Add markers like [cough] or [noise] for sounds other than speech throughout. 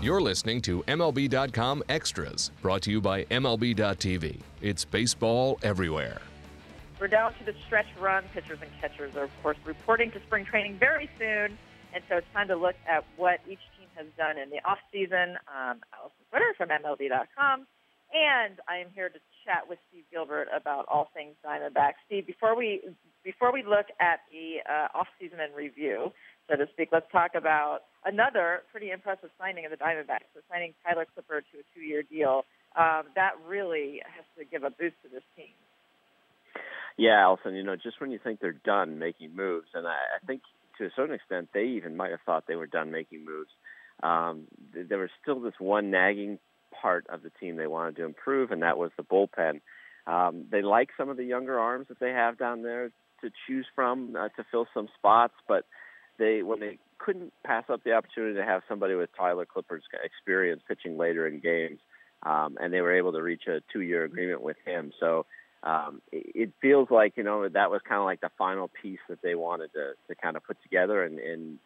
You're listening to MLB.com Extras, brought to you by MLB.tv. It's baseball everywhere. We're down to the stretch run. Pitchers and catchers are, of course, reporting to spring training very soon. And so it's time to look at what each team has done in the off season. Um, Alyson Footer from MLB.com. And I am here to chat with Steve Gilbert about all things Diamondback. Steve, before we before we look at the uh, off season in review, so to speak, let's talk about another pretty impressive signing of the Diamondbacks. So signing Tyler Clippard to a two-year deal. Um, that really has to give a boost to this team. Yeah, Alyson. You know, just when you think they're done making moves, and I, I think to a certain extent they even might have thought they were done making moves. Um, there was still this one nagging part of the team they wanted to improve, and that was the bullpen. Um, they like some of the younger arms that they have down there to choose from uh, to fill some spots, but they when they couldn't pass up the opportunity to have somebody with Tyler Clippard's experience pitching later in games, um, and they were able to reach a two-year agreement with him. So um, it, it feels like you know that was kind of like the final piece that they wanted to to kind of put together, and, and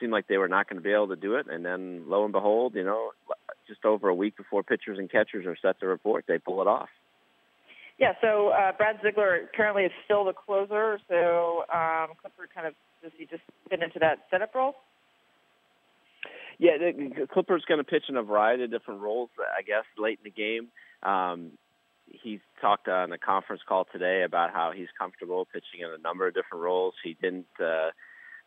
seemed like they were not going to be able to do it. And then lo and behold, you know, just over a week before pitchers and catchers are set to report, they pull it off. Yeah, so uh, Brad Ziegler currently is still the closer. So um, Clippard kind of does he just fit into that setup role? Yeah, the, Clippard's going to pitch in a variety of different roles, I guess, late in the game. Um, he talked on a conference call today about how he's comfortable pitching in a number of different roles. He didn't uh,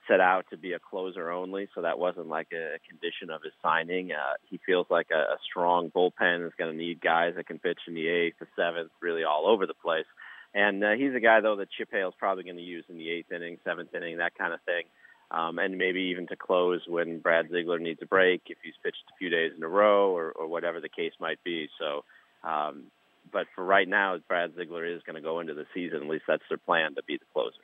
set out to be a closer only, so that wasn't like a condition of his signing. Uh, he feels like a, a strong bullpen is going to need guys that can pitch in the eighth, the seventh, really all over the place. And uh, he's a guy though that Chip Hale's probably going to use in the eighth inning, seventh inning, that kind of thing. Um, and maybe even to close when Brad Ziegler needs a break if he's pitched a few days in a row or, or whatever the case might be. So, um, but for right now, Brad Ziegler is going to go into the season. At least that's their plan to be the closer.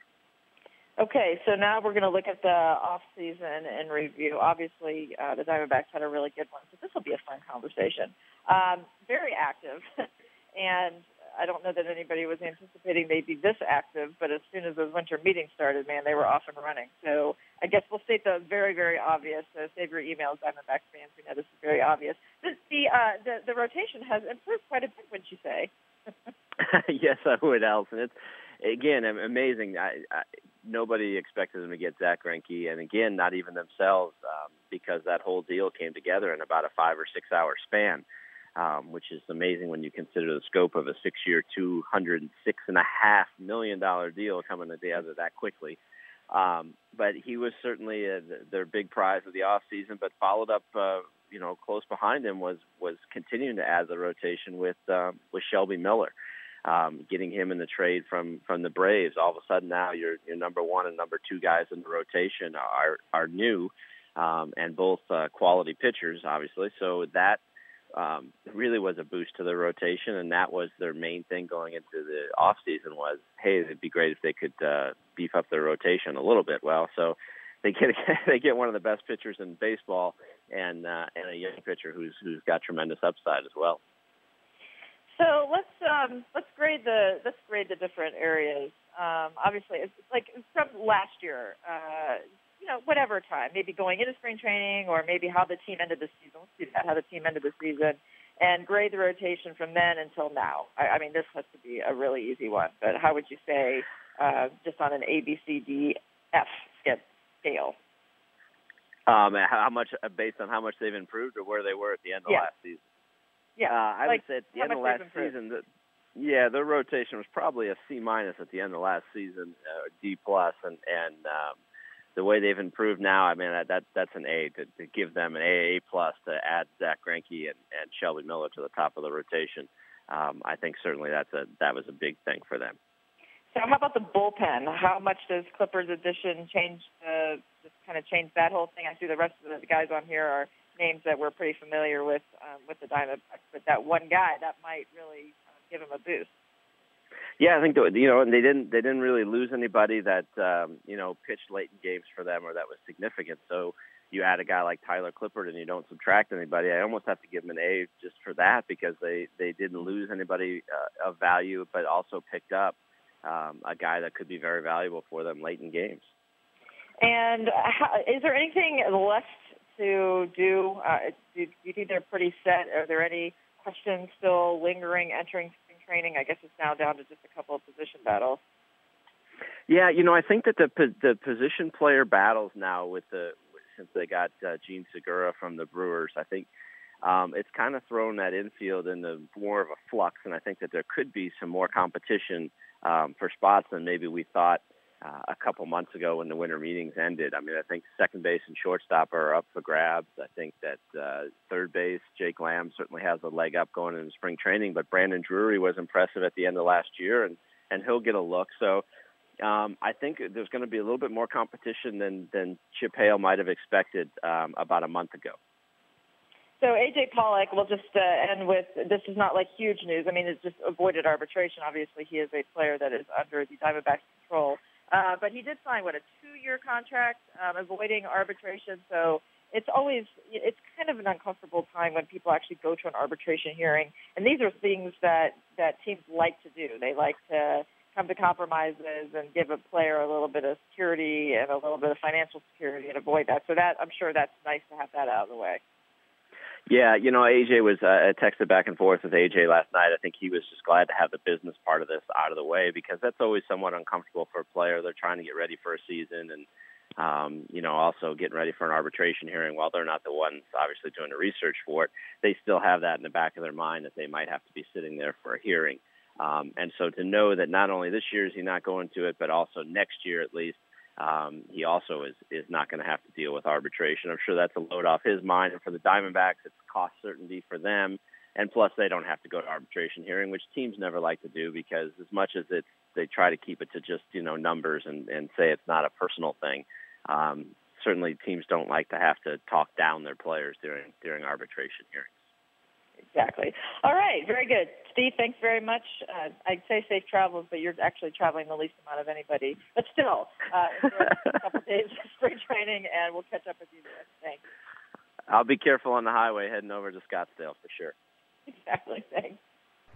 Okay, so now we're going to look at the off season and review. Obviously, uh, the Diamondbacks had a really good one, so this will be a fun conversation. Um, very active, [laughs] and I don't know that anybody was anticipating they'd be this active, but as soon as those winter meetings started, man, they were off and running. So I guess we'll state the very, very obvious. So save your emails, Diamondbacks fans. We know this is very obvious. The the uh, the, the rotation has improved quite a bit, wouldn't you say? [laughs] [laughs] yes, I would, Alyson. It's again amazing. I, I, nobody expected them to get Zack Greinke, and again, not even themselves, um, because that whole deal came together in about a five or six hour span, um, which is amazing when you consider the scope of a six year, two hundred and six and a half million dollar deal coming together that quickly. Um, but he was certainly a, their big prize of the off season. But followed up, uh, you know, close behind him was was continuing to add the rotation with um, with Shelby Miller um, getting him in the trade from from the Braves. All of a sudden now your your number one and number two guys in the rotation are are new um, and both uh, quality pitchers, obviously. So that um, really was a boost to the rotation, and that was their main thing going into the off season was, hey, it'd be great if they could uh, beef up their rotation a little bit. Well, so they get [laughs] they get one of the best pitchers in baseball and uh, and a young pitcher who's who's got tremendous upside as well. So let's um, let's grade the let's grade the different areas. Um, obviously, it's like from last year. Uh, know, whatever time, maybe going into spring training, or maybe how the team ended the season. Let's do that. How the team ended the season, and grade the rotation from then until now. I, I mean, this has to be a really easy one. But how would you say, uh, just on an A, B, C, D, F scale? Um, how much based on how much they've improved, or where they were at the end of yeah. last season? Yeah, uh, I like, would say at the end of last season, that yeah, their rotation was probably a C minus at the end of last season, uh, D plus, and and um, the way they've improved now, I mean that, that that's an A to, to give them an A plus to add Zack Greinke and, and Shelby Miller to the top of the rotation. Um, I think certainly that's a that was a big thing for them. So how about the bullpen? How much does Clippard's addition change the just kind of change that whole thing? I see the rest of the guys on here are names that we're pretty familiar with um, with the Diamondbacks, but that one guy that might really uh, give him a boost. Yeah, I think you know, and they didn't they didn't really lose anybody that um, you know pitched late in games for them or that was significant. So you add a guy like Tyler Clippard and you don't subtract anybody. I almost have to give them an A just for that because they they didn't lose anybody uh, of value, but also picked up um, a guy that could be very valuable for them late in games. And how, is there anything left to do? Uh, do, do you think they're pretty set? Are there any questions still lingering entering training? I guess it's now down to just a couple of position battles. Yeah, you know, I think that the the position player battles now with the since they got uh, Jean Segura from the Brewers, I think um, it's kind of thrown that infield into more of a flux, and I think that there could be some more competition um, for spots than maybe we thought uh, a couple months ago when the winter meetings ended. I mean, I think second base and shortstop are up for grabs. I think that uh, third base, Jake Lamb certainly has a leg up going into spring training, but Brandon Drury was impressive at the end of last year, and and he'll get a look. So. Um, I think there's going to be a little bit more competition than than Chip Hale might have expected um, about a month ago. So AJ Pollock, we'll just uh, end with this is not like huge news. I mean, it's just avoided arbitration. Obviously, he is a player that is under the Diamondbacks' control, uh, but he did sign what a two-year contract, um, avoiding arbitration. So it's always it's kind of an uncomfortable time when people actually go to an arbitration hearing, and these are things that that teams like to do. They like to come to compromises and give a player a little bit of security and a little bit of financial security and avoid that. So that I'm sure that's nice to have that out of the way. Yeah, you know, AJ was uh, I texted back and forth with AJ last night. I think he was just glad to have the business part of this out of the way because that's always somewhat uncomfortable for a player. They're trying to get ready for a season and um, you know, also getting ready for an arbitration hearing while they're not the ones obviously doing the research for it. They still have that in the back of their mind that they might have to be sitting there for a hearing. Um, and so to know that not only this year is he not going to it, but also next year at least, um, he also is is not going to have to deal with arbitration. I'm sure that's a load off his mind. And for the Diamondbacks, it's cost certainty for them. And plus, they don't have to go to arbitration hearing, which teams never like to do because as much as it's they try to keep it to just you know numbers and and say it's not a personal thing. Um, certainly, teams don't like to have to talk down their players during during arbitration hearings. Exactly. All right. Very good. Steve, thanks very much. Uh, I'd say safe travels, but you're actually traveling the least amount of anybody. But still, uh, a [laughs] couple days of spring training, and we'll catch up with you there. Thanks. I'll be careful on the highway heading over to Scottsdale for sure. Exactly. Thanks.